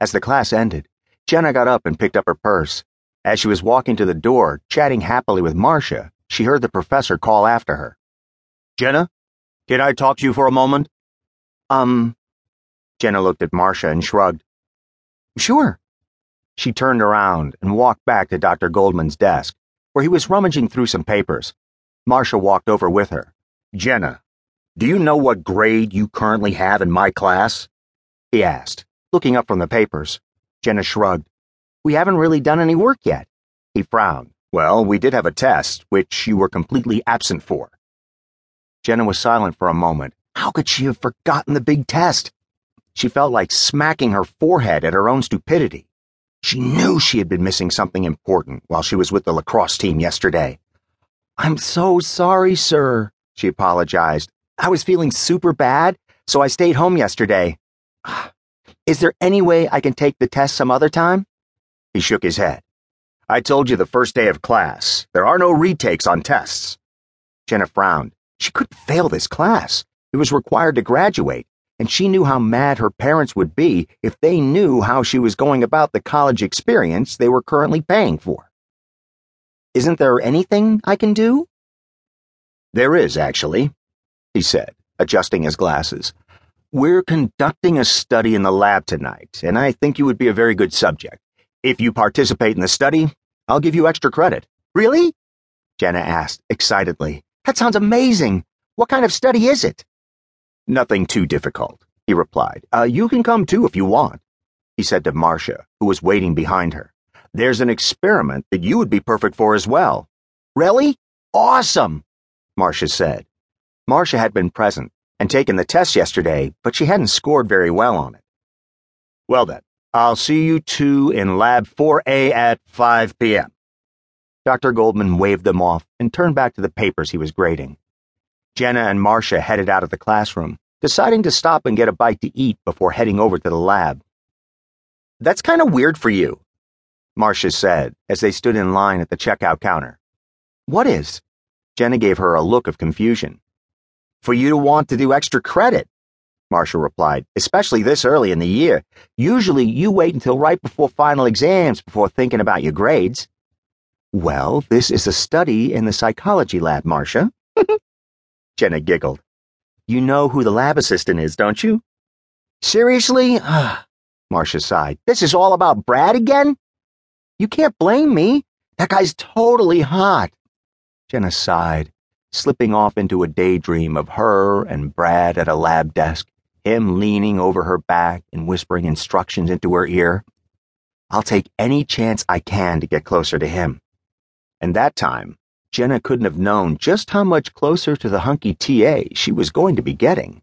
As the class ended, Jenna got up and picked up her purse. As she was walking to the door, chatting happily with Marcia, she heard the professor call after her. Jenna, can I talk to you for a moment? Um. Jenna looked at Marcia and shrugged. Sure. She turned around and walked back to Dr. Goldman's desk, where he was rummaging through some papers. Marcia walked over with her. Jenna, do you know what grade you currently have in my class? He asked, looking up from the papers. Jenna shrugged. We haven't really done any work yet. He frowned. Well, we did have a test, which you were completely absent for. Jenna was silent for a moment. How could she have forgotten the big test? She felt like smacking her forehead at her own stupidity. She knew she had been missing something important while she was with the lacrosse team yesterday. I'm so sorry, sir, she apologized. I was feeling super bad, so I stayed home yesterday. Ah, Is there any way I can take the test some other time? He shook his head. I told you the first day of class. There are no retakes on tests. Jenna frowned. She couldn't fail this class. It was required to graduate, and she knew how mad her parents would be if they knew how she was going about the college experience they were currently paying for. Isn't there anything I can do? There is, actually, he said, adjusting his glasses. We're conducting a study in the lab tonight, and I think you would be a very good subject. If you participate in the study, I'll give you extra credit. Really? Jenna asked excitedly. That sounds amazing. What kind of study is it? Nothing too difficult, he replied. Uh, you can come too if you want, he said to Marcia, who was waiting behind her. There's an experiment that you would be perfect for as well. Really? Awesome, Marcia said. Marcia had been present and taken the test yesterday, but she hadn't scored very well on it. Well then, I'll see you two in Lab 4A at 5 p.m. Dr. Goldman waved them off and turned back to the papers he was grading. Jenna and Marcia headed out of the classroom, deciding to stop and get a bite to eat before heading over to the lab. That's kind of weird for you, Marcia said as they stood in line at the checkout counter. What is? Jenna gave her a look of confusion. For you to want to do extra credit, Marcia replied, especially this early in the year. Usually you wait until right before final exams before thinking about your grades. Well, this is a study in the psychology lab, Marcia. Jenna giggled. You know who the lab assistant is, don't you? Seriously? Marcia sighed. This is all about Brad again? You can't blame me. That guy's totally hot. Jenna sighed slipping off into a daydream of her and Brad at a lab desk, him leaning over her back and whispering instructions into her ear. I'll take any chance I can to get closer to him. And that time, Jenna couldn't have known just how much closer to the hunky TA she was going to be getting.